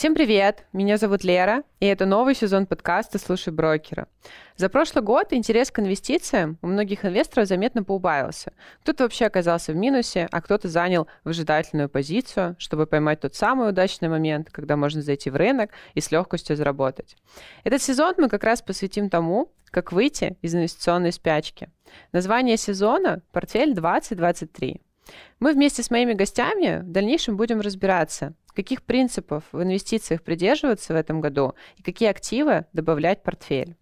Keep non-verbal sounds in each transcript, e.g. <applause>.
Всем привет! Меня зовут Лера, и это новый сезон подкаста «Слушай брокера». За прошлый год интерес к инвестициям у многих инвесторов заметно поубавился. Кто-то вообще оказался в минусе, а кто-то занял выжидательную позицию, чтобы поймать тот самый удачный момент, когда можно зайти в рынок и с легкостью заработать. Этот сезон мы как раз посвятим тому, как выйти из инвестиционной спячки. Название сезона «Портфель 2023». Мы вместе с моими гостями в дальнейшем будем разбираться, каких принципов в инвестициях придерживаться в этом году и какие активы добавлять в портфель.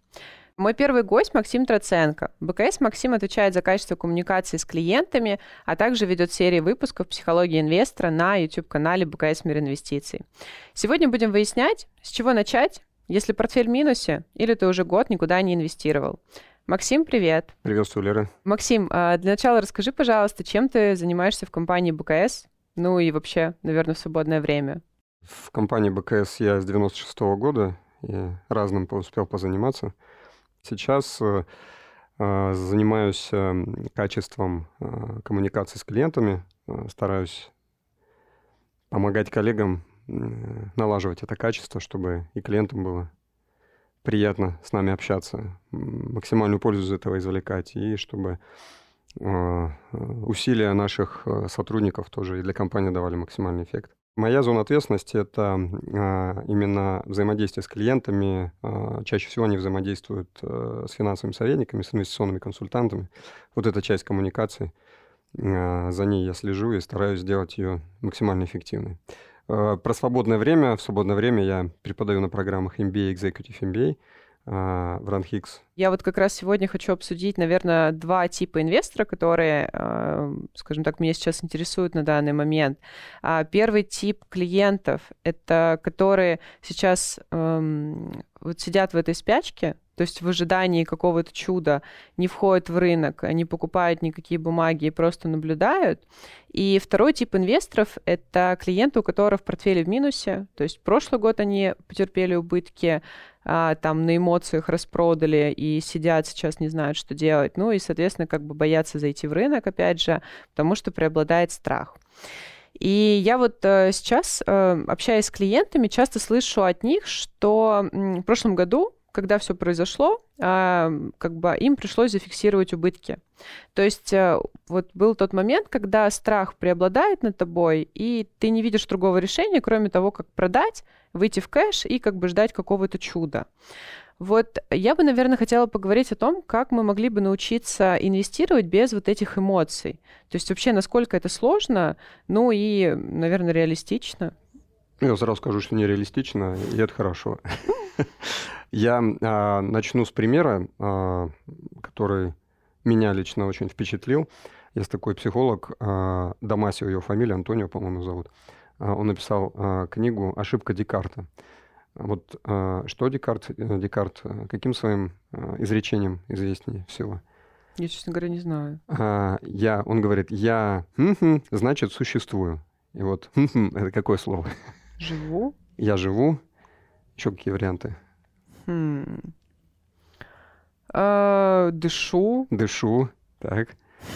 Мой первый гость Максим Троценко. БКС Максим отвечает за качество коммуникации с клиентами, а также ведет серии выпусков «Психология инвестора» на YouTube-канале БКС Мир инвестиций. Сегодня будем выяснять, с чего начать, если портфель в минусе или ты уже год никуда не инвестировал. Максим, привет. Приветствую, Лера. Максим, а для начала расскажи, пожалуйста, чем ты занимаешься в компании БКС ну и вообще, наверное, в свободное время. В компании БКС я с 96 -го года и разным успел позаниматься. Сейчас э, э, занимаюсь э, качеством коммуникации с клиентами, стараюсь помогать коллегам налаживать это качество, чтобы и клиентам было приятно с нами общаться, максимальную пользу из этого извлекать, и чтобы усилия наших э, сотрудников тоже и для компании давали максимальный эффект. Моя зона ответственности – это а, именно взаимодействие с клиентами. Чаще всего они взаимодействуют э, с финансовыми советниками, с инвестиционными консультантами. Вот эта часть коммуникации, за ней я слежу и стараюсь сделать ее максимально эффективной. Про свободное время. В свободное время я преподаю на программах MBA, Executive MBA – а, в RunHix. Я вот как раз сегодня хочу обсудить, наверное, два типа инвестора, которые, а, скажем так, меня сейчас интересуют на данный момент. А, первый тип клиентов — это которые сейчас эм, вот сидят в этой спячке, то есть в ожидании какого-то чуда не входят в рынок, не покупают никакие бумаги и просто наблюдают. И второй тип инвесторов — это клиенты, у которых в портфеле в минусе, то есть прошлый год они потерпели убытки, а, там на эмоциях распродали и сидят сейчас, не знают, что делать. Ну и, соответственно, как бы боятся зайти в рынок, опять же, потому что преобладает страх. И я вот э, сейчас, э, общаясь с клиентами, часто слышу от них, что в прошлом году когда все произошло, как бы им пришлось зафиксировать убытки. То есть э, вот был тот момент, когда страх преобладает над тобой, и ты не видишь другого решения, кроме того, как продать, выйти в кэш и как бы ждать какого-то чуда. Вот я бы, наверное, хотела поговорить о том, как мы могли бы научиться инвестировать без вот этих эмоций. То есть вообще, насколько это сложно, ну и, наверное, реалистично. Я сразу скажу, что нереалистично, и это хорошо. <laughs> Я а, начну с примера, а, который меня лично очень впечатлил. Есть такой психолог, а, Дамасио, его фамилия, Антонио, по-моему, зовут. Он написал книгу «Ошибка Декарта». Вот что Декарт, э, Декарт каким своим изречением известнее всего? Я, честно говоря, не знаю. Я, он говорит, я, значит, существую. И вот, это какое слово? Живу? Я живу. Еще какие варианты? Хм. А, дышу. Дышу. Так.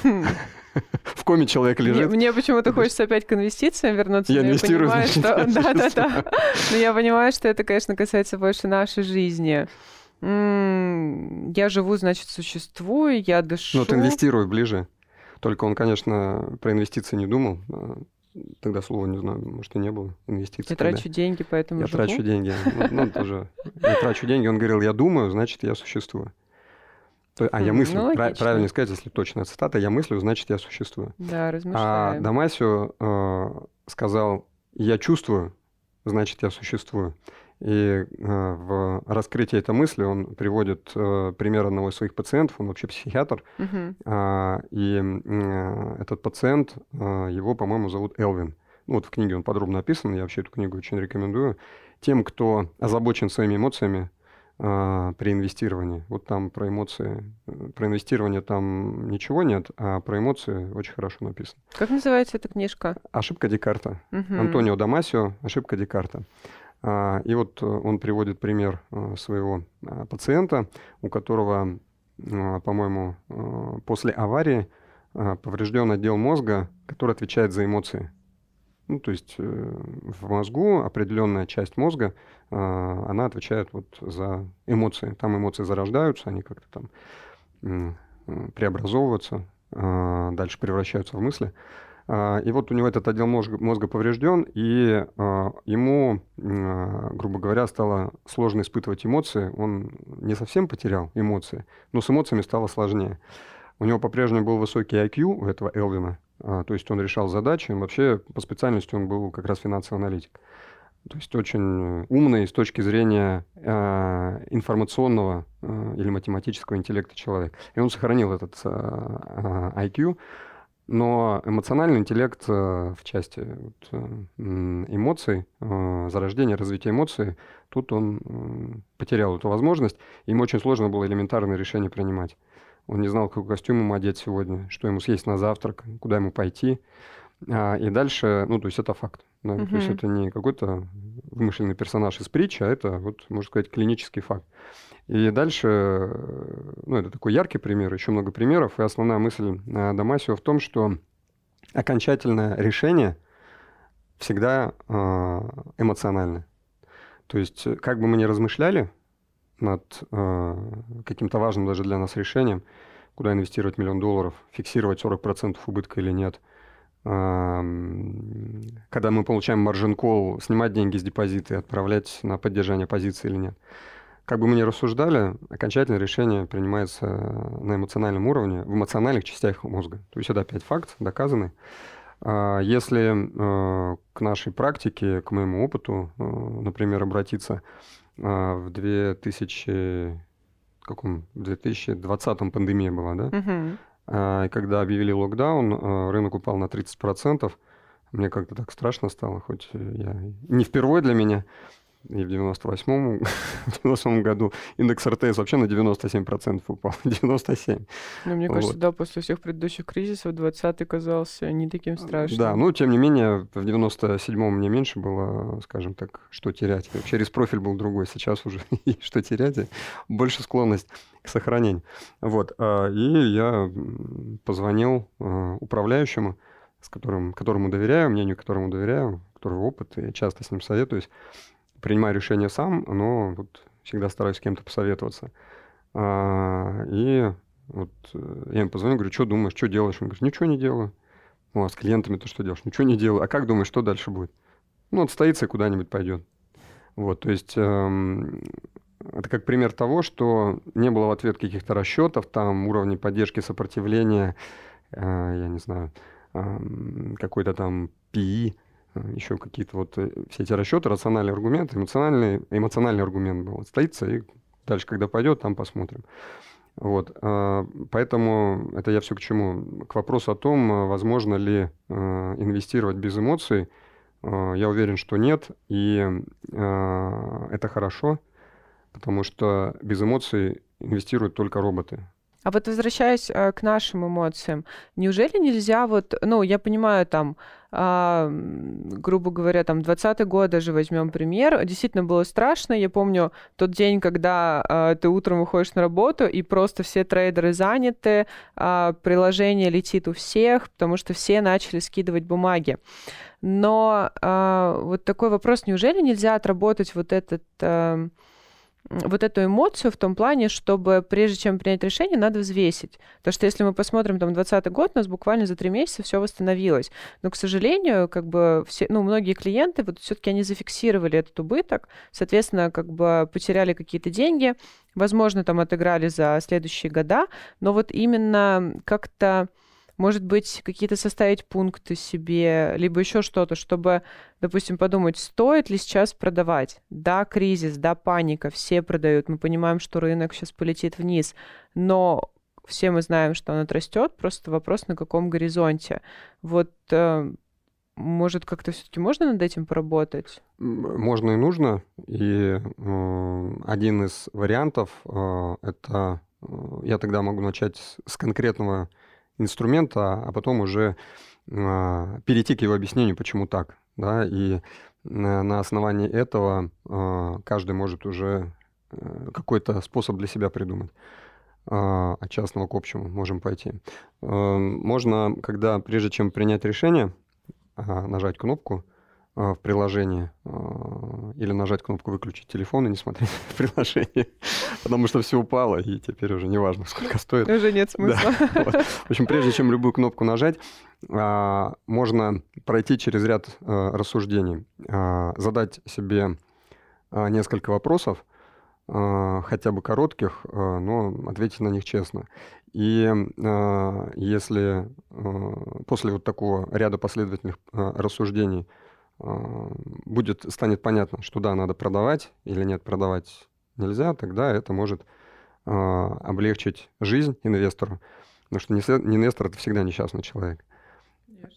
Хм. <laughs> В коме человек лежит. Мне, мне почему-то хочется опять к инвестициям вернуться. Я инвестирую, я понимаю, значит, что... <laughs> Да, да, да. Но я понимаю, что это, конечно, касается больше нашей жизни. М-м, я живу, значит, существую, я дышу. Ну, вот инвестирую ближе. Только он, конечно, про инвестиции не думал. Тогда слова не знаю, может, и не было инвестиций. Я трачу деньги, поэтому Я живу. трачу деньги. Ну, ну, тоже. Я трачу деньги. Он говорил, я думаю, значит, я существую. А я мыслю, ну, прав, правильно сказать, если точная цитата, я мыслю, значит, я существую. Да, размышляем. А Дамасио э, сказал, я чувствую, значит, я существую. И э, в раскрытии этой мысли он приводит э, пример одного из своих пациентов, он вообще психиатр, угу. э, и э, этот пациент, э, его, по-моему, зовут Элвин. Ну, вот в книге он подробно описан, я вообще эту книгу очень рекомендую. Тем, кто озабочен своими эмоциями, при инвестировании. Вот там про эмоции, э, про инвестирование там ничего нет, а про эмоции очень хорошо написано. Как называется эта книжка? Ошибка Декарта. Угу. Антонио Дамасио, ошибка Декарта. А, и вот э, он приводит пример своего пациента, у которого, по-моему, после аварии поврежден отдел мозга, который отвечает за эмоции. Ну, то есть э, в мозгу определенная часть мозга, э, она отвечает вот за эмоции. Там эмоции зарождаются, они как-то там э, преобразовываются, э, дальше превращаются в мысли. Э, и вот у него этот отдел мозга, мозга поврежден, и э, ему, э, грубо говоря, стало сложно испытывать эмоции. Он не совсем потерял эмоции, но с эмоциями стало сложнее. У него по-прежнему был высокий IQ у этого Элвина, то есть он решал задачи. Вообще по специальности он был как раз финансовый аналитик. То есть очень умный с точки зрения э, информационного э, или математического интеллекта человек. И он сохранил этот э, IQ, но эмоциональный интеллект э, в части вот, э, эмоций, э, зарождения, развития эмоций, тут он э, потерял эту возможность. Ему очень сложно было элементарные решения принимать. Он не знал, какой костюм ему одеть сегодня, что ему съесть на завтрак, куда ему пойти. А, и дальше, ну, то есть это факт. Да? Uh-huh. То есть это не какой-то вымышленный персонаж из притчи, а это, вот, можно сказать, клинический факт. И дальше, ну, это такой яркий пример, еще много примеров. И основная мысль а, Дамасио в том, что окончательное решение всегда а, эмоциональное. То есть, как бы мы ни размышляли, над э, каким-то важным даже для нас решением, куда инвестировать миллион долларов, фиксировать 40% убытка или нет. Э, когда мы получаем маржин кол, снимать деньги с депозита и отправлять на поддержание позиции или нет. Как бы мы ни рассуждали, окончательное решение принимается на эмоциональном уровне, в эмоциональных частях мозга. То есть это опять факт, доказанный. А если э, к нашей практике, к моему опыту, э, например, обратиться, в 2000 каком 2020 пандемия была, да? Угу. А, и когда объявили локдаун, а, рынок упал на 30%. Мне как-то так страшно стало, хоть я не впервые для меня и в 98-м, 98 <laughs> году индекс РТС вообще на 97% упал. <laughs> 97. Ну, мне кажется, вот. да, после всех предыдущих кризисов 20-й казался не таким страшным. Да, ну, тем не менее, в 97-м мне меньше было, скажем так, что терять. Вообще риск-профиль был другой, сейчас уже <laughs> что терять, и больше склонность к сохранению. Вот, а, и я позвонил а, управляющему, с которым, которому доверяю, мнению которому доверяю, которого опыт, и часто с ним советуюсь принимаю решение сам, но вот всегда стараюсь с кем-то посоветоваться. А, и вот э, я ему позвоню, говорю, что думаешь, что делаешь? Он говорит, ничего не делаю. Ну, а с клиентами то что делаешь? Ничего не делаю. А как думаешь, что дальше будет? Ну, отстоится и куда-нибудь пойдет. Вот, то есть эм, это как пример того, что не было в ответ каких-то расчетов, там уровней поддержки, сопротивления, э, я не знаю, э, какой-то там PI, еще какие-то вот э, все эти расчеты, рациональный аргумент, эмоциональный, эмоциональный аргумент был. Стоится, и дальше, когда пойдет, там посмотрим. Вот, а, поэтому это я все к чему? К вопросу о том, возможно ли инвестировать без эмоций. Я уверен, что нет, и это хорошо, потому что без эмоций инвестируют только роботы. А вот возвращаясь э, к нашим эмоциям, неужели нельзя вот, ну, я понимаю, там, э, грубо говоря, там, 20 год даже возьмем пример, действительно было страшно, я помню тот день, когда э, ты утром выходишь на работу, и просто все трейдеры заняты, э, приложение летит у всех, потому что все начали скидывать бумаги. Но э, вот такой вопрос, неужели нельзя отработать вот этот... Э, вот эту эмоцию в том плане, чтобы прежде чем принять решение, надо взвесить. Потому что если мы посмотрим там 2020 год, у нас буквально за три месяца все восстановилось. Но, к сожалению, как бы все, ну, многие клиенты, вот все-таки они зафиксировали этот убыток, соответственно, как бы потеряли какие-то деньги, возможно, там отыграли за следующие года, но вот именно как-то может быть, какие-то составить пункты себе, либо еще что-то, чтобы, допустим, подумать, стоит ли сейчас продавать. Да, кризис, да, паника, все продают. Мы понимаем, что рынок сейчас полетит вниз, но все мы знаем, что он отрастет, просто вопрос, на каком горизонте. Вот э, может, как-то все-таки можно над этим поработать? Можно и нужно. И э, один из вариантов э, это э, я тогда могу начать с конкретного инструмента, а потом уже э, перейти к его объяснению, почему так. Да, и на, на основании этого э, каждый может уже э, какой-то способ для себя придумать. Э, от частного к общему можем пойти. Э, можно, когда, прежде чем принять решение, нажать кнопку в приложении или нажать кнопку «Выключить телефон» и не смотреть <laughs> приложение, потому что все упало, и теперь уже не важно, сколько стоит. Уже нет смысла. Да, вот. В общем, прежде чем любую кнопку нажать, можно пройти через ряд рассуждений, задать себе несколько вопросов, хотя бы коротких, но ответить на них честно. И э, если э, после вот такого ряда последовательных э, рассуждений э, будет, станет понятно, что да, надо продавать или нет, продавать нельзя, тогда это может э, облегчить жизнь инвестору. Потому что инвестор — это всегда несчастный человек.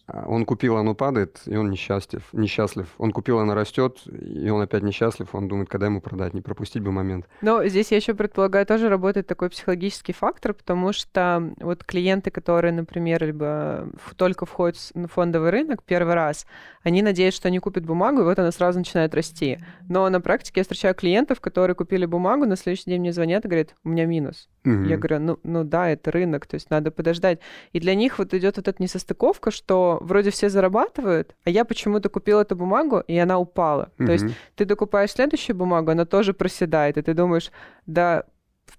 А, он купил, оно падает, и он несчастлив. несчастлив. Он купил, оно растет, и он опять несчастлив. Он думает, когда ему продать, не пропустить бы момент. Но здесь я еще предполагаю, тоже работает такой психологический фактор, потому что вот клиенты, которые, например, либо только входят в фондовый рынок первый раз, они надеются, что они купят бумагу, и вот она сразу начинает расти. Но на практике я встречаю клиентов, которые купили бумагу, на следующий день мне звонят и говорят, у меня минус. Угу. Я говорю, ну, ну да, это рынок, то есть надо подождать. И для них вот идет вот эта несостыковка, что вроде все зарабатывают, а я почему-то купила эту бумагу, и она упала. Угу. То есть ты докупаешь следующую бумагу, она тоже проседает, и ты думаешь, да,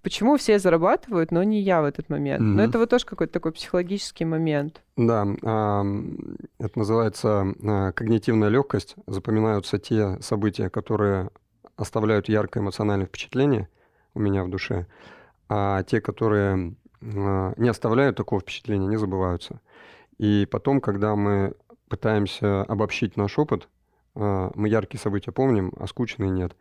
почему все зарабатывают, но не я в этот момент. Mm-hmm. Но это вот тоже какой-то такой психологический момент. Да, это называется а, когнитивная легкость. Запоминаются те события, которые оставляют яркое эмоциональное впечатление у меня в душе, а те, которые а, не оставляют такого впечатления, не забываются. И потом, когда мы пытаемся обобщить наш опыт, а, мы яркие события помним, а скучные нет.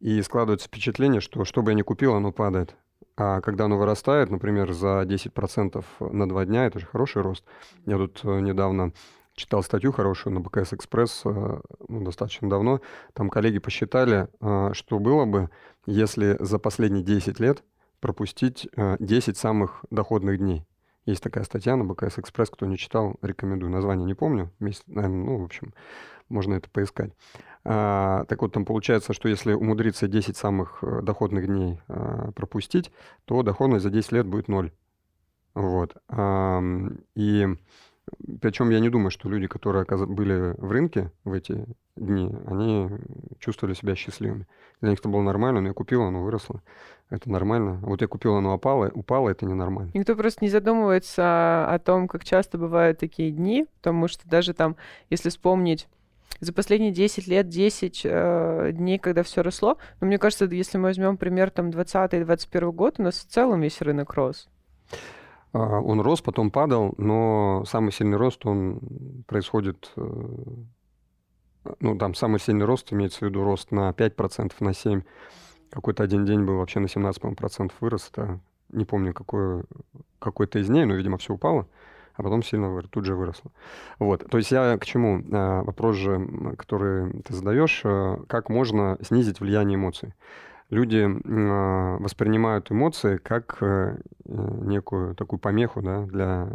И складывается впечатление, что что бы я ни купил, оно падает. А когда оно вырастает, например, за 10% на два дня, это же хороший рост. Я тут э, недавно читал статью хорошую на БКС Экспресс, э, ну, достаточно давно. Там коллеги посчитали, э, что было бы, если за последние 10 лет пропустить 10 самых доходных дней. Есть такая статья на БКС Экспресс, кто не читал, рекомендую. Название не помню, месяц, наверное, ну, в общем, можно это поискать. А, так вот, там получается, что если умудриться 10 самых э, доходных дней а, пропустить, то доходность за 10 лет будет ноль. Вот. И причем я не думаю, что люди, которые были в рынке в эти дни, они чувствовали себя счастливыми. Для них это было нормально, но я купил, оно выросло. Это нормально. Вот я купил, оно упало, упало, это ненормально. Никто просто не задумывается о том, как часто бывают такие дни, потому что даже там, если вспомнить за последние 10 лет, 10 э, дней, когда все росло. Но мне кажется, если мы возьмем пример там 20-21 год, у нас в целом весь рынок рос. А, он рос, потом падал, но самый сильный рост, он происходит... Э, ну, там самый сильный рост, имеется в виду рост на 5%, на 7%. Какой-то один день был вообще на 17% вырос. Это не помню, какой, какой-то из дней, но, видимо, все упало а потом сильно тут же выросло. Вот, то есть я к чему? А, вопрос же, который ты задаешь, э, как можно снизить влияние эмоций? Люди воспринимают эмоции как э, некую такую помеху да, для,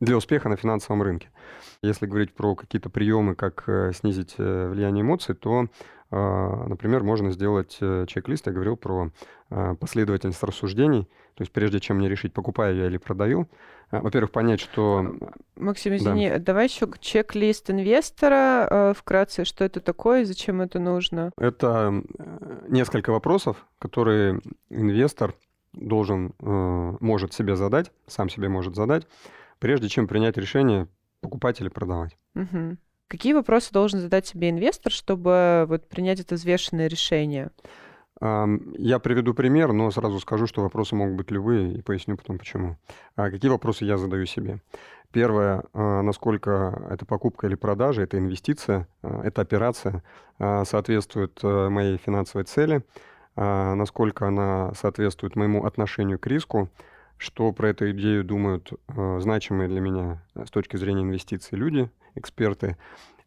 для успеха на финансовом рынке. Если говорить про какие-то приемы, как э, снизить влияние эмоций, то например, можно сделать чек-лист. Я говорил про последовательность рассуждений. То есть прежде чем мне решить, покупаю я или продаю, а, во-первых, понять, что... Максим, извини, да. давай еще чек-лист инвестора э, вкратце, что это такое и зачем это нужно? Это несколько вопросов, которые инвестор должен, э, может себе задать, сам себе может задать, прежде чем принять решение, покупать или продавать. Угу. Какие вопросы должен задать себе инвестор, чтобы вот принять это взвешенное решение? Я приведу пример, но сразу скажу, что вопросы могут быть любые, и поясню потом почему. А какие вопросы я задаю себе? Первое, а, насколько эта покупка или продажа, это инвестиция, а, эта операция соответствует э, моей финансовой цели, насколько она соответствует моему отношению к риску, что про эту идею думают э, значимые для меня с точки зрения инвестиций люди, эксперты,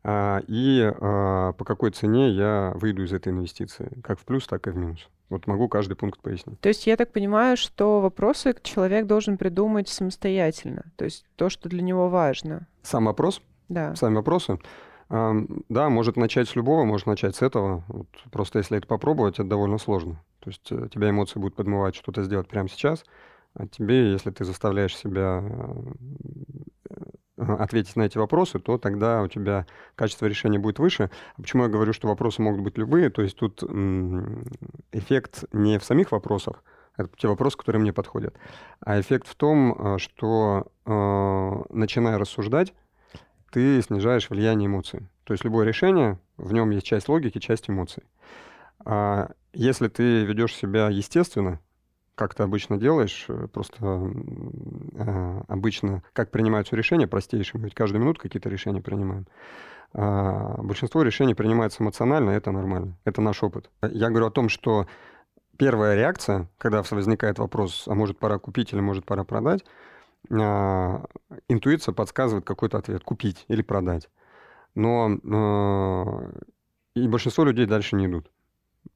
а, и а, по какой цене я выйду из этой инвестиции, как в плюс, так и в минус. Вот могу каждый пункт пояснить. То есть я так понимаю, что вопросы человек должен придумать самостоятельно, то есть то, что для него важно. Сам вопрос? Да. Сами вопросы? Да, может начать с любого, может начать с этого. Вот просто если это попробовать, это довольно сложно. То есть э, тебя эмоции будут подмывать что-то сделать прямо сейчас, а тебе, если ты заставляешь себя э, ответить на эти вопросы, то тогда у тебя качество решения будет выше. А почему я говорю, что вопросы могут быть любые? То есть тут эффект не в самих вопросах, это те вопросы, которые мне подходят. А эффект в том, э, что э, начиная рассуждать, ты снижаешь влияние эмоций. То есть любое решение, в нем есть часть логики, часть эмоций. А если ты ведешь себя естественно, как ты обычно делаешь, э, просто э, обычно, как принимаются решения, простейшие, мы ведь каждую минуту какие-то решения принимаем. А большинство решений принимается эмоционально, это нормально, это наш опыт. Я говорю о том, что первая реакция, когда возникает вопрос, а может пора купить или может пора продать, а, интуиция подсказывает какой-то ответ, купить или продать. Но а, и большинство людей дальше не идут.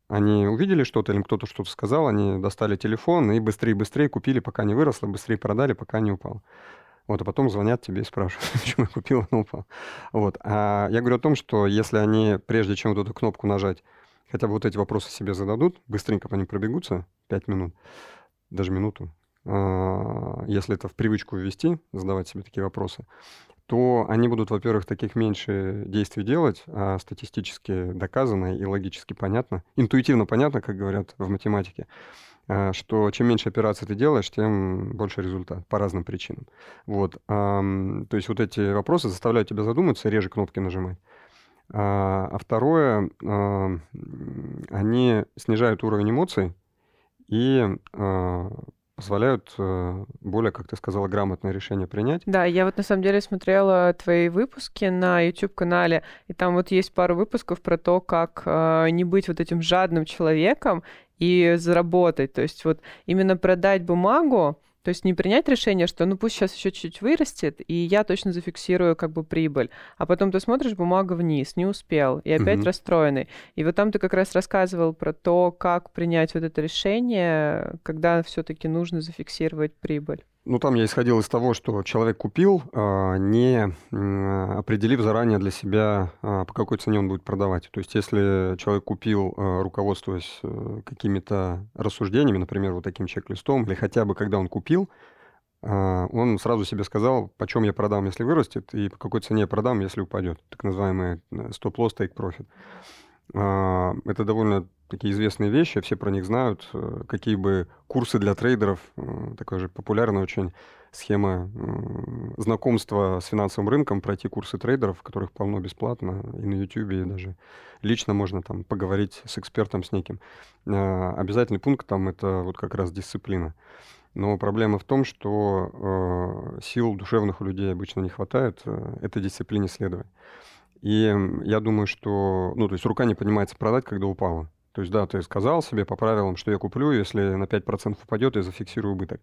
Они увидели что-то, или кто-то что-то сказал, они достали телефон и быстрее-быстрее купили, пока не выросло, быстрее продали, пока не упал. Вот, а потом звонят тебе и спрашивают, <laughs> почему я купил, оно упал. Вот. А я говорю о том, что если они, прежде чем вот эту кнопку нажать, хотя бы вот эти вопросы себе зададут, быстренько по ним пробегутся, 5 минут, даже минуту, а, если это в привычку ввести, задавать себе такие вопросы, то они будут, во-первых, таких меньше действий делать, а статистически доказано и логически понятно, интуитивно понятно, как говорят в математике, а, что чем меньше операций ты делаешь, тем больше результат по разным причинам. Вот. То есть вот эти вопросы заставляют тебя задуматься, реже кнопки нажимать. А, а второе, они снижают уровень эмоций и а, позволяют э, более, как ты сказала, грамотное решение принять. Да, я вот на самом деле смотрела твои выпуски на YouTube-канале, и там вот есть пару выпусков про то, как э, не быть вот этим жадным человеком и заработать. То есть вот именно продать бумагу, то есть не принять решение, что ну пусть сейчас еще чуть-чуть вырастет, и я точно зафиксирую как бы прибыль. А потом ты смотришь, бумага вниз, не успел, и опять угу. расстроенный. И вот там ты как раз рассказывал про то, как принять вот это решение, когда все-таки нужно зафиксировать прибыль. Ну, там я исходил из того, что человек купил, а, не определив заранее для себя, а, по какой цене он будет продавать. То есть, если человек купил, а, руководствуясь э, какими-то рассуждениями, например, вот таким чек-листом, или хотя бы когда он купил, он сразу себе сказал, почем я продам, если вырастет, и по какой цене я продам, если упадет. Так называемый э, стоп-лосс, take-profit. Это довольно такие известные вещи, все про них знают. Э, какие бы курсы для трейдеров, э, такая же популярная очень схема э, знакомства с финансовым рынком, пройти курсы трейдеров, которых полно бесплатно, и на YouTube, и даже лично можно там поговорить с экспертом, с неким. Обязательный пункт там это вот как раз дисциплина. Но проблема в том, что э, сил душевных у людей обычно не хватает э, этой дисциплине следовать. И я думаю, что, ну, то есть рука не поднимается продать, когда упала. То есть, да, ты сказал себе по правилам, что я куплю, если на 5% упадет, я зафиксирую убыток.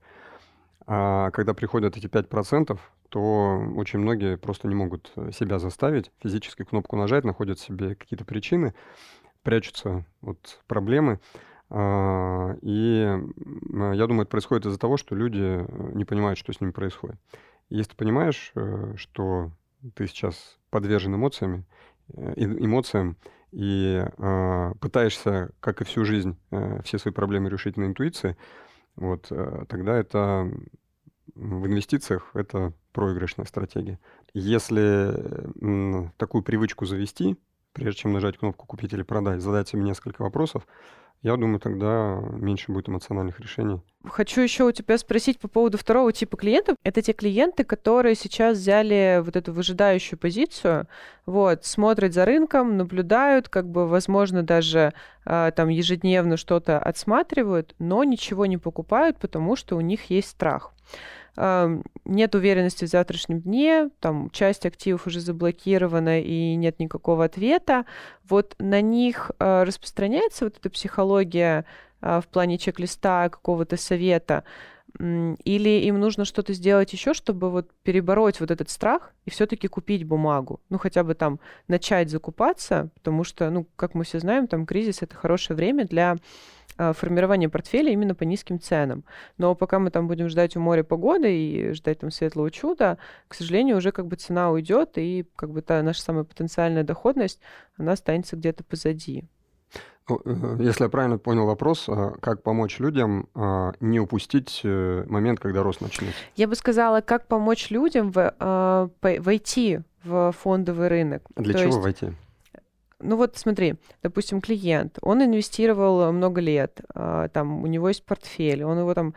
А когда приходят эти 5%, то очень многие просто не могут себя заставить, физически кнопку нажать, находят себе какие-то причины, прячутся от проблемы. А, и я думаю, это происходит из-за того, что люди не понимают, что с ними происходит. Если ты понимаешь, э, что ты сейчас подвержен эмоциями, э, эмоциям, и э, пытаешься, как и всю жизнь, э, все свои проблемы решить на интуиции, вот, э, тогда это в инвестициях это проигрышная стратегия. Если э, такую привычку завести, прежде чем нажать кнопку «Купить или продать», задать себе несколько вопросов, я думаю, тогда меньше будет эмоциональных решений. Хочу еще у тебя спросить по поводу второго типа клиентов. Это те клиенты, которые сейчас взяли вот эту выжидающую позицию, вот, смотрят за рынком, наблюдают, как бы, возможно, даже э, там ежедневно что-то отсматривают, но ничего не покупают, потому что у них есть страх нет уверенности в завтрашнем дне, там часть активов уже заблокирована и нет никакого ответа. Вот на них а, распространяется вот эта психология а, в плане чек-листа какого-то совета, или им нужно что-то сделать еще, чтобы вот перебороть вот этот страх и все-таки купить бумагу, ну хотя бы там начать закупаться, потому что, ну как мы все знаем, там кризис это хорошее время для формирование портфеля именно по низким ценам. Но пока мы там будем ждать у моря погоды и ждать там светлого чуда, к сожалению, уже как бы цена уйдет, и как бы та наша самая потенциальная доходность, она останется где-то позади. Э, если я правильно понял вопрос, а, как помочь людям а, не упустить э, момент, когда рост начнется? Я бы сказала, как помочь людям в, войти в фондовый рынок. Для То чего есть... войти? Ну вот смотри, допустим, клиент, он инвестировал много лет, там у него есть портфель, он его там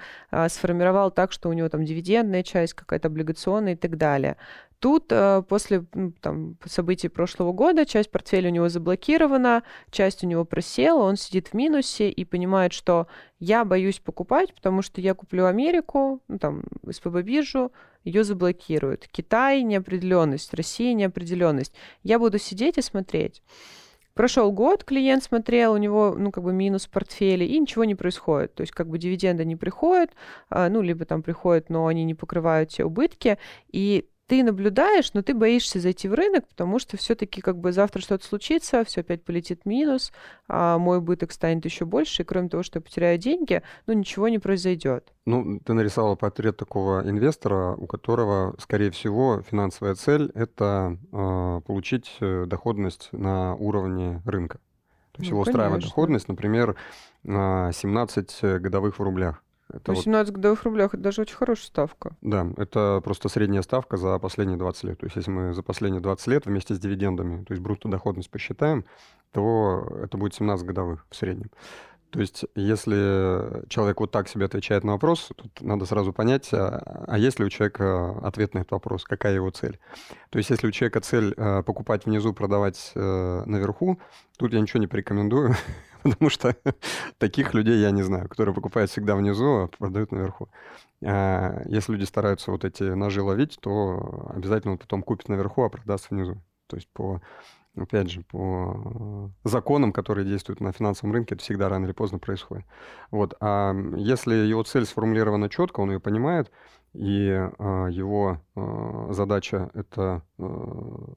сформировал так, что у него там дивидендная часть, какая-то облигационная и так далее. Тут э, после там, событий прошлого года часть портфеля у него заблокирована, часть у него просела, он сидит в минусе и понимает, что я боюсь покупать, потому что я куплю Америку, ну, там, СПБ биржу, ее заблокируют. Китай неопределенность, Россия неопределенность. Я буду сидеть и смотреть. Прошел год, клиент смотрел, у него, ну, как бы минус в портфеле, и ничего не происходит. То есть, как бы дивиденды не приходят, а, ну, либо там приходят, но они не покрывают все убытки, и ты наблюдаешь, но ты боишься зайти в рынок, потому что все-таки как бы завтра что-то случится, все опять полетит минус, а мой убыток станет еще больше, и кроме того, что я потеряю деньги, ну ничего не произойдет. Ну, ты нарисовала портрет такого инвестора, у которого, скорее всего, финансовая цель это э, получить э, доходность на уровне рынка. То есть ну, его устраивает доходность, например, 17 годовых в рублях. Это 18 вот... годовых рублях, это даже очень хорошая ставка. Да, это просто средняя ставка за последние 20 лет. То есть если мы за последние 20 лет вместе с дивидендами, то есть брутто доходность посчитаем, то это будет 17 годовых в среднем. То есть, если человек вот так себе отвечает на вопрос, тут надо сразу понять, а, а есть ли у человека ответ на этот вопрос, какая его цель. То есть, если у человека цель э, покупать внизу, продавать э, наверху, тут я ничего не порекомендую, <laughs> <laughs> потому что <laughs> таких людей я не знаю, которые покупают всегда внизу, а продают наверху. А если люди стараются вот эти ножи ловить, то обязательно потом купит наверху, а продаст внизу. То есть по опять же, по законам, которые действуют на финансовом рынке, это всегда рано или поздно происходит. Вот. А если его цель сформулирована четко, он ее понимает, и э, его э, задача это э,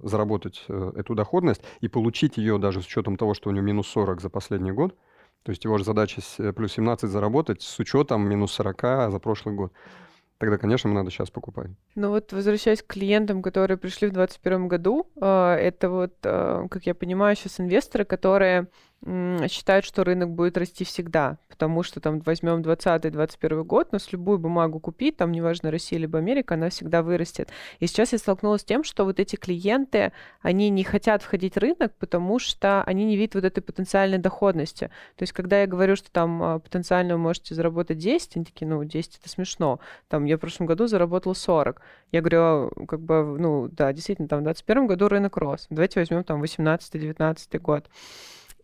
заработать э, эту доходность и получить ее даже с учетом того, что у него минус 40 за последний год, то есть его же задача плюс 17 заработать с учетом минус 40 за прошлый год тогда, конечно, надо сейчас покупать. Ну вот, возвращаясь к клиентам, которые пришли в 2021 году, э, это вот, э, как я понимаю, сейчас инвесторы, которые считают, что рынок будет расти всегда, потому что там возьмем 20-21 год, но с любую бумагу купить, там неважно Россия либо Америка, она всегда вырастет. И сейчас я столкнулась с тем, что вот эти клиенты, они не хотят входить в рынок, потому что они не видят вот этой потенциальной доходности. То есть, когда я говорю, что там а, потенциально вы можете заработать 10, они такие, ну, 10 это смешно. Там я в прошлом году заработала 40. Я говорю, «А, как бы, ну, да, действительно, там в 2021 году рынок рос. Давайте возьмем там 18-19 год.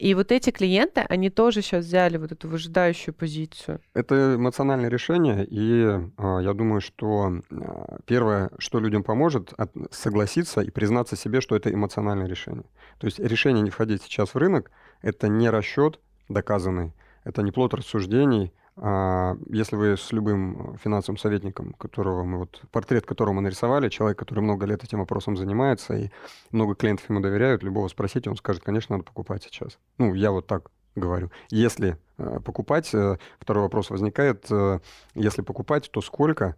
И вот эти клиенты, они тоже сейчас взяли вот эту выжидающую позицию. Это эмоциональное решение, и э, я думаю, что э, первое, что людям поможет, от, согласиться и признаться себе, что это эмоциональное решение. То есть решение не входить сейчас в рынок — это не расчет доказанный, это не плод рассуждений, если вы с любым финансовым советником, которого мы вот портрет которого мы нарисовали, человек, который много лет этим вопросом занимается и много клиентов ему доверяют, любого спросите, он скажет, конечно, надо покупать сейчас. Ну, я вот так говорю. Если э, покупать, э, второй вопрос возникает, э, если покупать, то сколько а,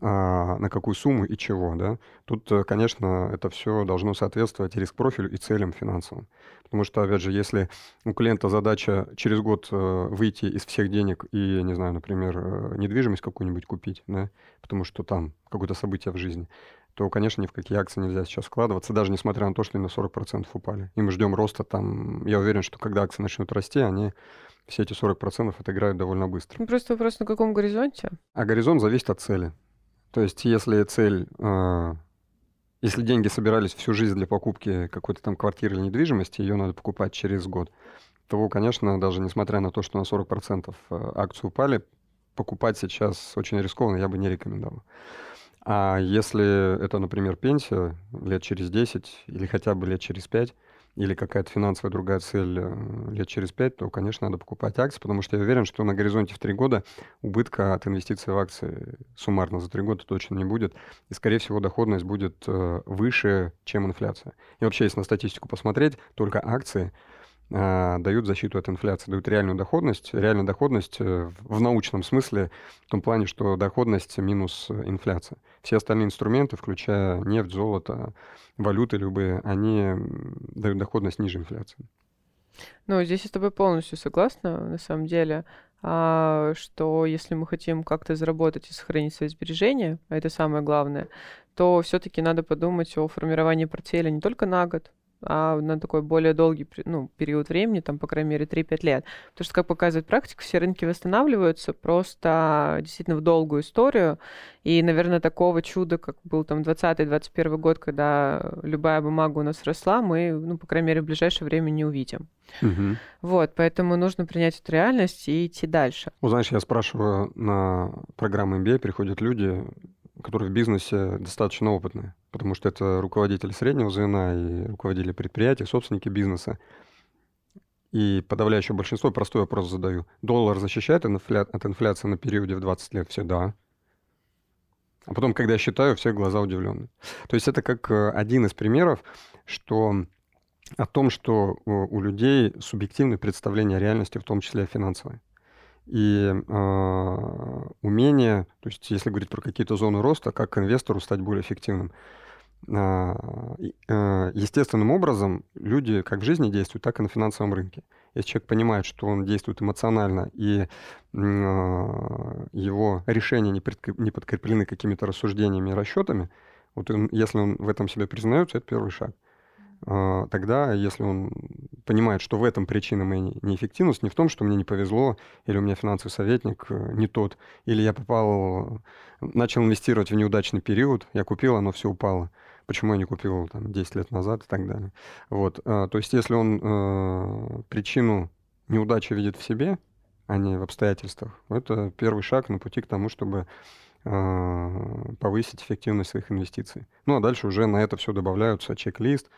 на какую сумму и чего, да. Тут, э, конечно, это все должно соответствовать риск-профилю и целям финансовым. Потому что, опять же, если у клиента задача через год э, выйти из всех денег и, не знаю, например, э, недвижимость какую-нибудь купить, да, потому что там какое-то событие в жизни, то, конечно, ни в какие акции нельзя сейчас вкладываться, даже несмотря на то, что они на 40% упали. И мы ждем роста там. Я уверен, что когда акции начнут расти, они все эти 40% отыграют довольно быстро. Просто вопрос, на каком горизонте? А горизонт зависит от цели. То есть, если цель, э, если деньги собирались всю жизнь для покупки какой-то там квартиры или недвижимости, ее надо покупать через год, то, конечно, даже несмотря на то, что на 40% э, акции упали, покупать сейчас очень рискованно, я бы не рекомендовал. А если это, например, пенсия лет через 10 или хотя бы лет через 5, или какая-то финансовая другая цель э, лет через пять, то, конечно, надо покупать акции, потому что я уверен, что на горизонте в три года убытка от инвестиций в акции суммарно за три года точно не будет. И, скорее всего, доходность будет э, выше, чем инфляция. И вообще, если на статистику посмотреть, только акции а, дают защиту от инфляции, дают реальную доходность. Реальная доходность э, в научном смысле, в том плане, что доходность минус инфляция. Все остальные инструменты, включая нефть, золото, валюты любые, они дают доходность ниже инфляции. Ну, здесь я с тобой полностью согласна, на самом деле, а, что если мы хотим как-то заработать и сохранить свои сбережения, а это самое главное, то все-таки надо подумать о формировании портфеля не только на год, а на такой более долгий ну, период времени, там, по крайней мере, 3-5 лет. Потому что, как показывает практика, все рынки восстанавливаются просто действительно в долгую историю. И, наверное, такого чуда, как был там 20-21 год, когда любая бумага у нас росла, мы, ну, по крайней мере, в ближайшее время не увидим. Угу. Вот, поэтому нужно принять эту реальность и идти дальше. Ну, знаешь, я спрашиваю, на программу MBA приходят люди, которые в бизнесе достаточно опытные, потому что это руководители среднего звена и руководители предприятий, собственники бизнеса. И подавляющее большинство простой вопрос задаю. Доллар защищает от инфляции на периоде в 20 лет? Все, да. А потом, когда я считаю, все глаза удивлены. То есть это как э, один из примеров, что о том, что у людей субъективное представление о реальности, в том числе финансовой и э, умение, то есть если говорить про какие-то зоны роста, как инвестору стать более эффективным. Э, э, естественным образом люди как в жизни действуют, так и на финансовом рынке. Если человек понимает, что он действует эмоционально, и э, его решения не, не подкреплены какими-то рассуждениями и расчетами, вот он, если он в этом себе признается, это первый шаг. А, тогда, если он понимает, что в этом причина моей неэффективности, не в том, что мне не повезло, или у меня финансовый советник э, не тот, или я попал, начал инвестировать в неудачный период, я купил, оно все упало. Почему я не купил там, 10 лет назад и так далее. Вот. А, то есть, если он э, причину неудачи видит в себе, а не в обстоятельствах, это первый шаг на пути к тому, чтобы э, повысить эффективность своих инвестиций. Ну а дальше уже на это все добавляются чек-лист,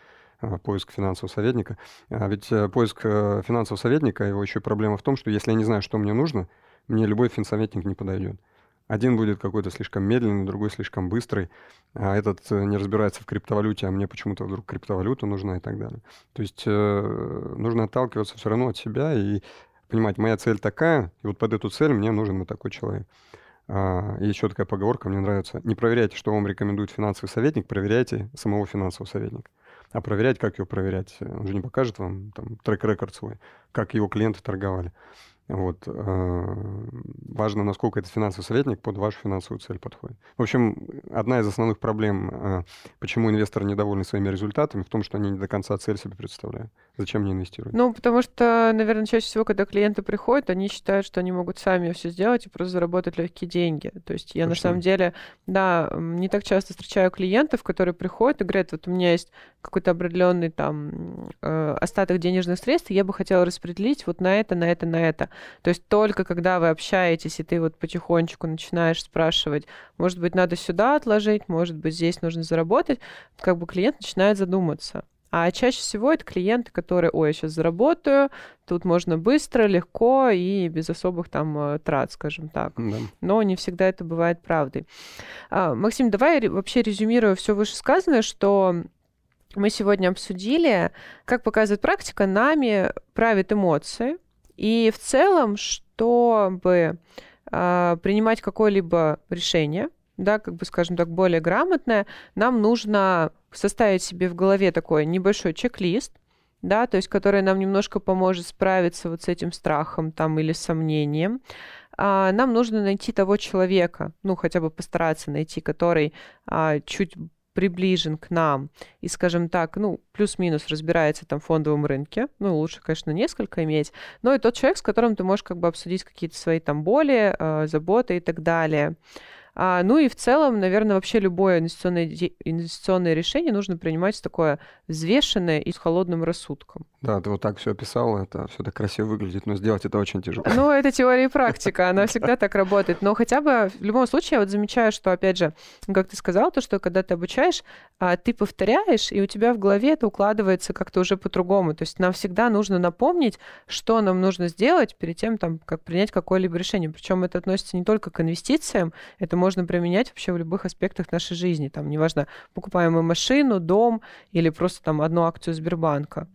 поиск финансового советника. А ведь э, поиск э, финансового советника, его еще проблема в том, что если я не знаю, что мне нужно, мне любой финсоветник не подойдет. Один будет какой-то слишком медленный, другой слишком быстрый, а этот не разбирается в криптовалюте, а мне почему-то вдруг криптовалюта нужна и так далее. То есть э, нужно отталкиваться все равно от себя и понимать, моя цель такая, и вот под эту цель мне нужен вот такой человек. А, еще такая поговорка, мне нравится. Не проверяйте, что вам рекомендует финансовый советник, проверяйте самого финансового советника. А проверять, как его проверять? Он же не покажет вам там трек-рекорд свой, как его клиенты торговали. Вот. Э, важно, насколько этот финансовый советник под вашу финансовую цель подходит. В общем, одна из основных проблем, э, почему инвесторы недовольны своими результатами, в том, что они не до конца цель себе представляют. Зачем мне инвестировать? Ну, потому что, наверное, чаще всего, когда клиенты приходят, они считают, что они могут сами все сделать и просто заработать легкие деньги. То есть я Точно. на самом деле, да, не так часто встречаю клиентов, которые приходят и говорят, вот у меня есть какой-то определенный там э, остаток денежных средств, и я бы хотела распределить вот на это, на это, на это. То есть только когда вы общаетесь, и ты вот потихонечку начинаешь спрашивать, может быть, надо сюда отложить, может быть, здесь нужно заработать, как бы клиент начинает задуматься. А чаще всего это клиенты, которые, ой, я сейчас заработаю, тут можно быстро, легко и без особых там э, трат, скажем так. Да. Но не всегда это бывает правдой. А, Максим, давай вообще резюмирую все вышесказанное, что мы сегодня обсудили, как показывает практика, нами правят эмоции, и в целом, чтобы э, принимать какое-либо решение, да, как бы, скажем так, более грамотное, нам нужно составить себе в голове такой небольшой чек-лист, да, то есть который нам немножко поможет справиться вот с этим страхом там или сомнением. А, нам нужно найти того человека, ну, хотя бы постараться найти, который а, чуть приближен к нам и, скажем так, ну, плюс-минус разбирается там в фондовом рынке, ну, лучше, конечно, несколько иметь, но и тот человек, с которым ты можешь как бы обсудить какие-то свои там боли, э, заботы и так далее. А, ну и в целом, наверное, вообще любое инвестиционное, инвестиционное решение нужно принимать такое взвешенное и с холодным рассудком. Да, ты вот так все описал, это все так красиво выглядит, но сделать это очень тяжело. Ну, это теория и <laughs> практика, она всегда так работает. Но хотя бы в любом случае я вот замечаю, что, опять же, как ты сказал, то, что когда ты обучаешь, а, ты повторяешь, и у тебя в голове это укладывается как-то уже по-другому. То есть нам всегда нужно напомнить, что нам нужно сделать перед тем, там, как принять какое-либо решение. Причем это относится не только к инвестициям, это можно применять вообще в любых аспектах нашей жизни. Там, неважно, покупаем мы машину, дом или просто там одну акцию Сбербанка.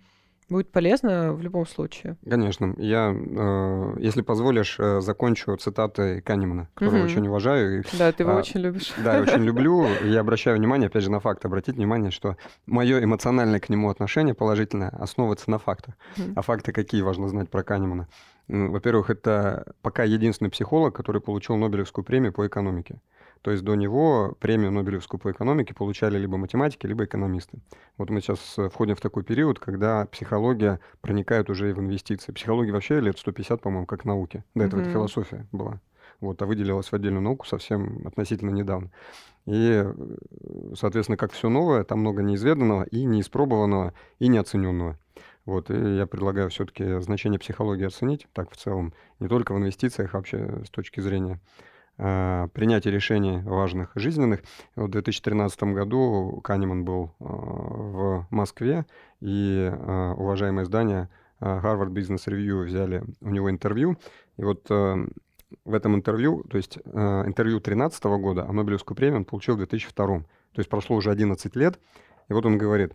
Будет полезно в любом случае. Конечно. Я, э, если позволишь, э, закончу цитатой Канемана, которую угу. очень уважаю. Да, ты его а, очень любишь. Да, я очень <laughs> люблю. Я обращаю внимание, опять же, на факт. Обратить внимание, что мое эмоциональное к нему отношение положительное основывается на фактах. Угу. А факты какие важно знать про Канемана? Во-первых, это пока единственный психолог, который получил Нобелевскую премию по экономике. То есть до него премию Нобелевскую по экономике получали либо математики, либо экономисты. Вот мы сейчас э, входим в такой период, когда психология проникает уже и в инвестиции. Психология вообще лет 150, по-моему, как науки. До этого mm-hmm. это философия была. Вот, а выделилась в отдельную науку совсем относительно недавно. И, э, соответственно, как все новое, там много неизведанного и неиспробованного, и неоцененного. Вот, и я предлагаю все-таки значение психологии оценить, так в целом, не только в инвестициях, а вообще с точки зрения Э, принятия решений важных жизненных. В 2013 году Канеман был э, в Москве, и э, уважаемое издание Harvard Business Review взяли у него интервью. И вот в этом интервью, то есть интервью 2013 года, а Нобелевскую премию он получил в 2002. То есть прошло уже 11 лет, и вот он говорит,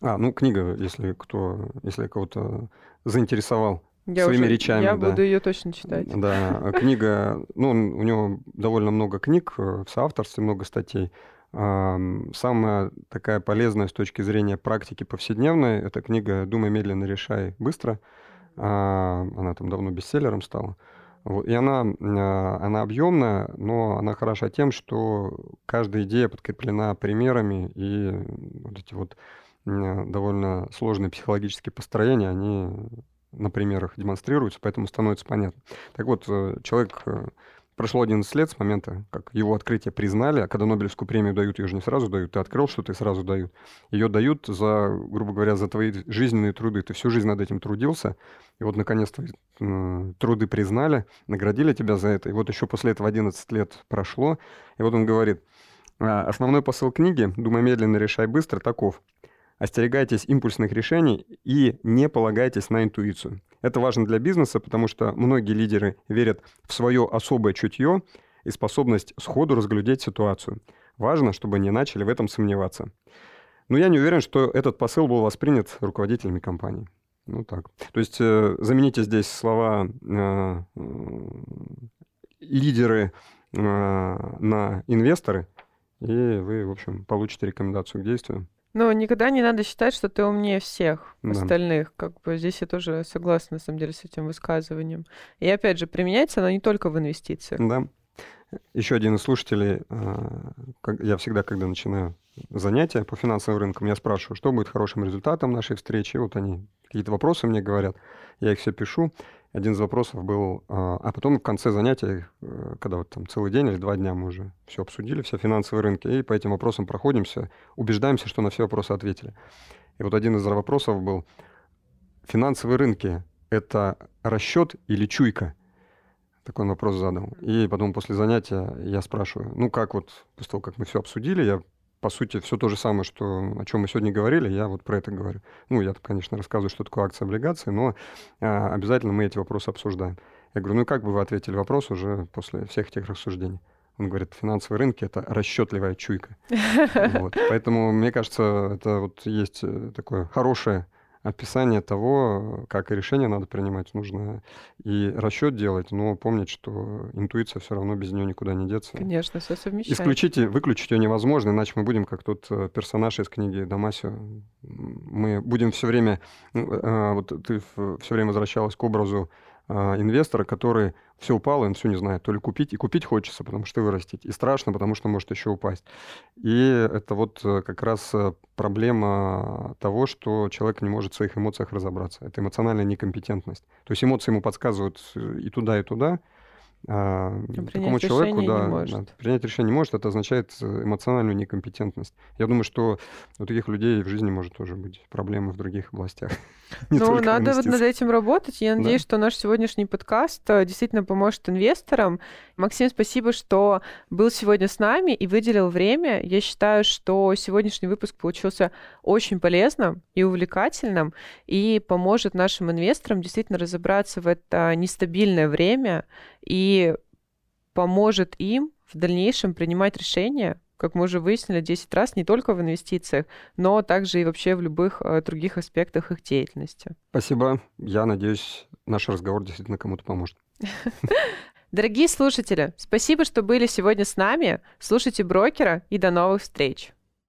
а, ну, книга, если кто, если кого-то заинтересовал я своими уже, речами. Я да. буду ее точно читать. Да, книга, ну, у него довольно много книг э, в соавторстве, много статей. Самая такая полезная с точки зрения практики повседневной, это книга «Думай медленно, решай быстро». А, она там давно бестселлером стала. Вот. И она, а, она объемная, но она хороша тем, что каждая идея подкреплена примерами, и вот эти вот довольно сложные психологические построения, они на примерах демонстрируются, поэтому становится понятно. Так вот, э, человек э, Прошло 11 лет с момента, как его открытие признали, а когда Нобелевскую премию дают, ее же не сразу дают, ты открыл что-то и сразу дают. Ее дают за, грубо говоря, за твои жизненные труды. Ты всю жизнь над этим трудился, и вот наконец твои э, труды признали, наградили тебя за это. И вот еще после этого 11 лет прошло, и вот он говорит, «А, основной посыл книги «Думай медленно, решай быстро» таков – Остерегайтесь импульсных решений и не полагайтесь на интуицию. Это важно для бизнеса, потому что многие лидеры верят в свое особое чутье и способность сходу разглядеть ситуацию. Важно, чтобы не начали в этом сомневаться. Но я не уверен, что этот посыл был воспринят руководителями компании. Ну так. То есть э, замените здесь слова э, лидеры э, на инвесторы, и вы, в общем, получите рекомендацию к действию. Но никогда не надо считать, что ты умнее всех да. остальных. Как бы здесь я тоже согласна, на самом деле, с этим высказыванием. И опять же, применяется оно не только в инвестициях. Да. Еще один из слушателей, а, я всегда, когда начинаю занятия по финансовым рынкам, я спрашиваю, что будет хорошим результатом нашей встречи. Вот они какие-то вопросы мне говорят, я их все пишу один из вопросов был, а, а потом в конце занятия, э, когда вот там целый день или два дня мы уже все обсудили, все финансовые рынки, и по этим вопросам проходимся, убеждаемся, что на все вопросы ответили. И вот один из вопросов был, финансовые рынки — это расчет или чуйка? Такой вопрос задал. И потом после занятия я спрашиваю, ну как вот, после того, как мы все обсудили, я по сути, все то же самое, что, о чем мы сегодня говорили, я вот про это говорю. Ну, я, конечно, рассказываю, что такое акция облигации, но а, обязательно мы эти вопросы обсуждаем. Я говорю, ну как бы вы ответили вопрос уже после всех этих рассуждений? Он говорит, финансовые рынки — это расчетливая чуйка. <laughs> Вот. Поэтому, мне кажется, это вот есть э, такое хорошее описание того, как решение надо принимать. Нужно и расчет делать, но помнить, что интуиция все равно без нее никуда не деться. Конечно, все совмещается. Исключить и выключить ее невозможно, иначе мы будем как тот э, персонаж из книги Дамасио. Мы будем все время... Ну, э, вот ты все время возвращалась к образу а, инвестора, который все упало, он все не знает, то ли купить, и купить хочется, потому что вырастить, и страшно, потому что может еще упасть. И это вот э, как раз э, проблема того, что человек не может в своих эмоциях разобраться. Это эмоциональная некомпетентность. То есть эмоции ему подсказывают э, и туда, и туда, а, принять такому человеку да, может. Да, принять решение не может, это означает эмоциональную некомпетентность. Я думаю, что у таких людей в жизни может тоже быть проблемы в других областях. <laughs> Ну, надо вот над этим работать. Я надеюсь, да. что наш сегодняшний подкаст э, действительно поможет инвесторам. Максим, спасибо, что был сегодня с нами и выделил время. Я считаю, что сегодняшний выпуск получился очень полезным и увлекательным и поможет нашим инвесторам действительно разобраться в это нестабильное время и поможет им в дальнейшем принимать решения как мы уже выяснили, 10 раз не только в инвестициях, но также и вообще в любых э, других аспектах их деятельности. Спасибо. Я надеюсь, наш разговор действительно кому-то поможет. <laughs> Дорогие слушатели, спасибо, что были сегодня с нами. Слушайте брокера и до новых встреч.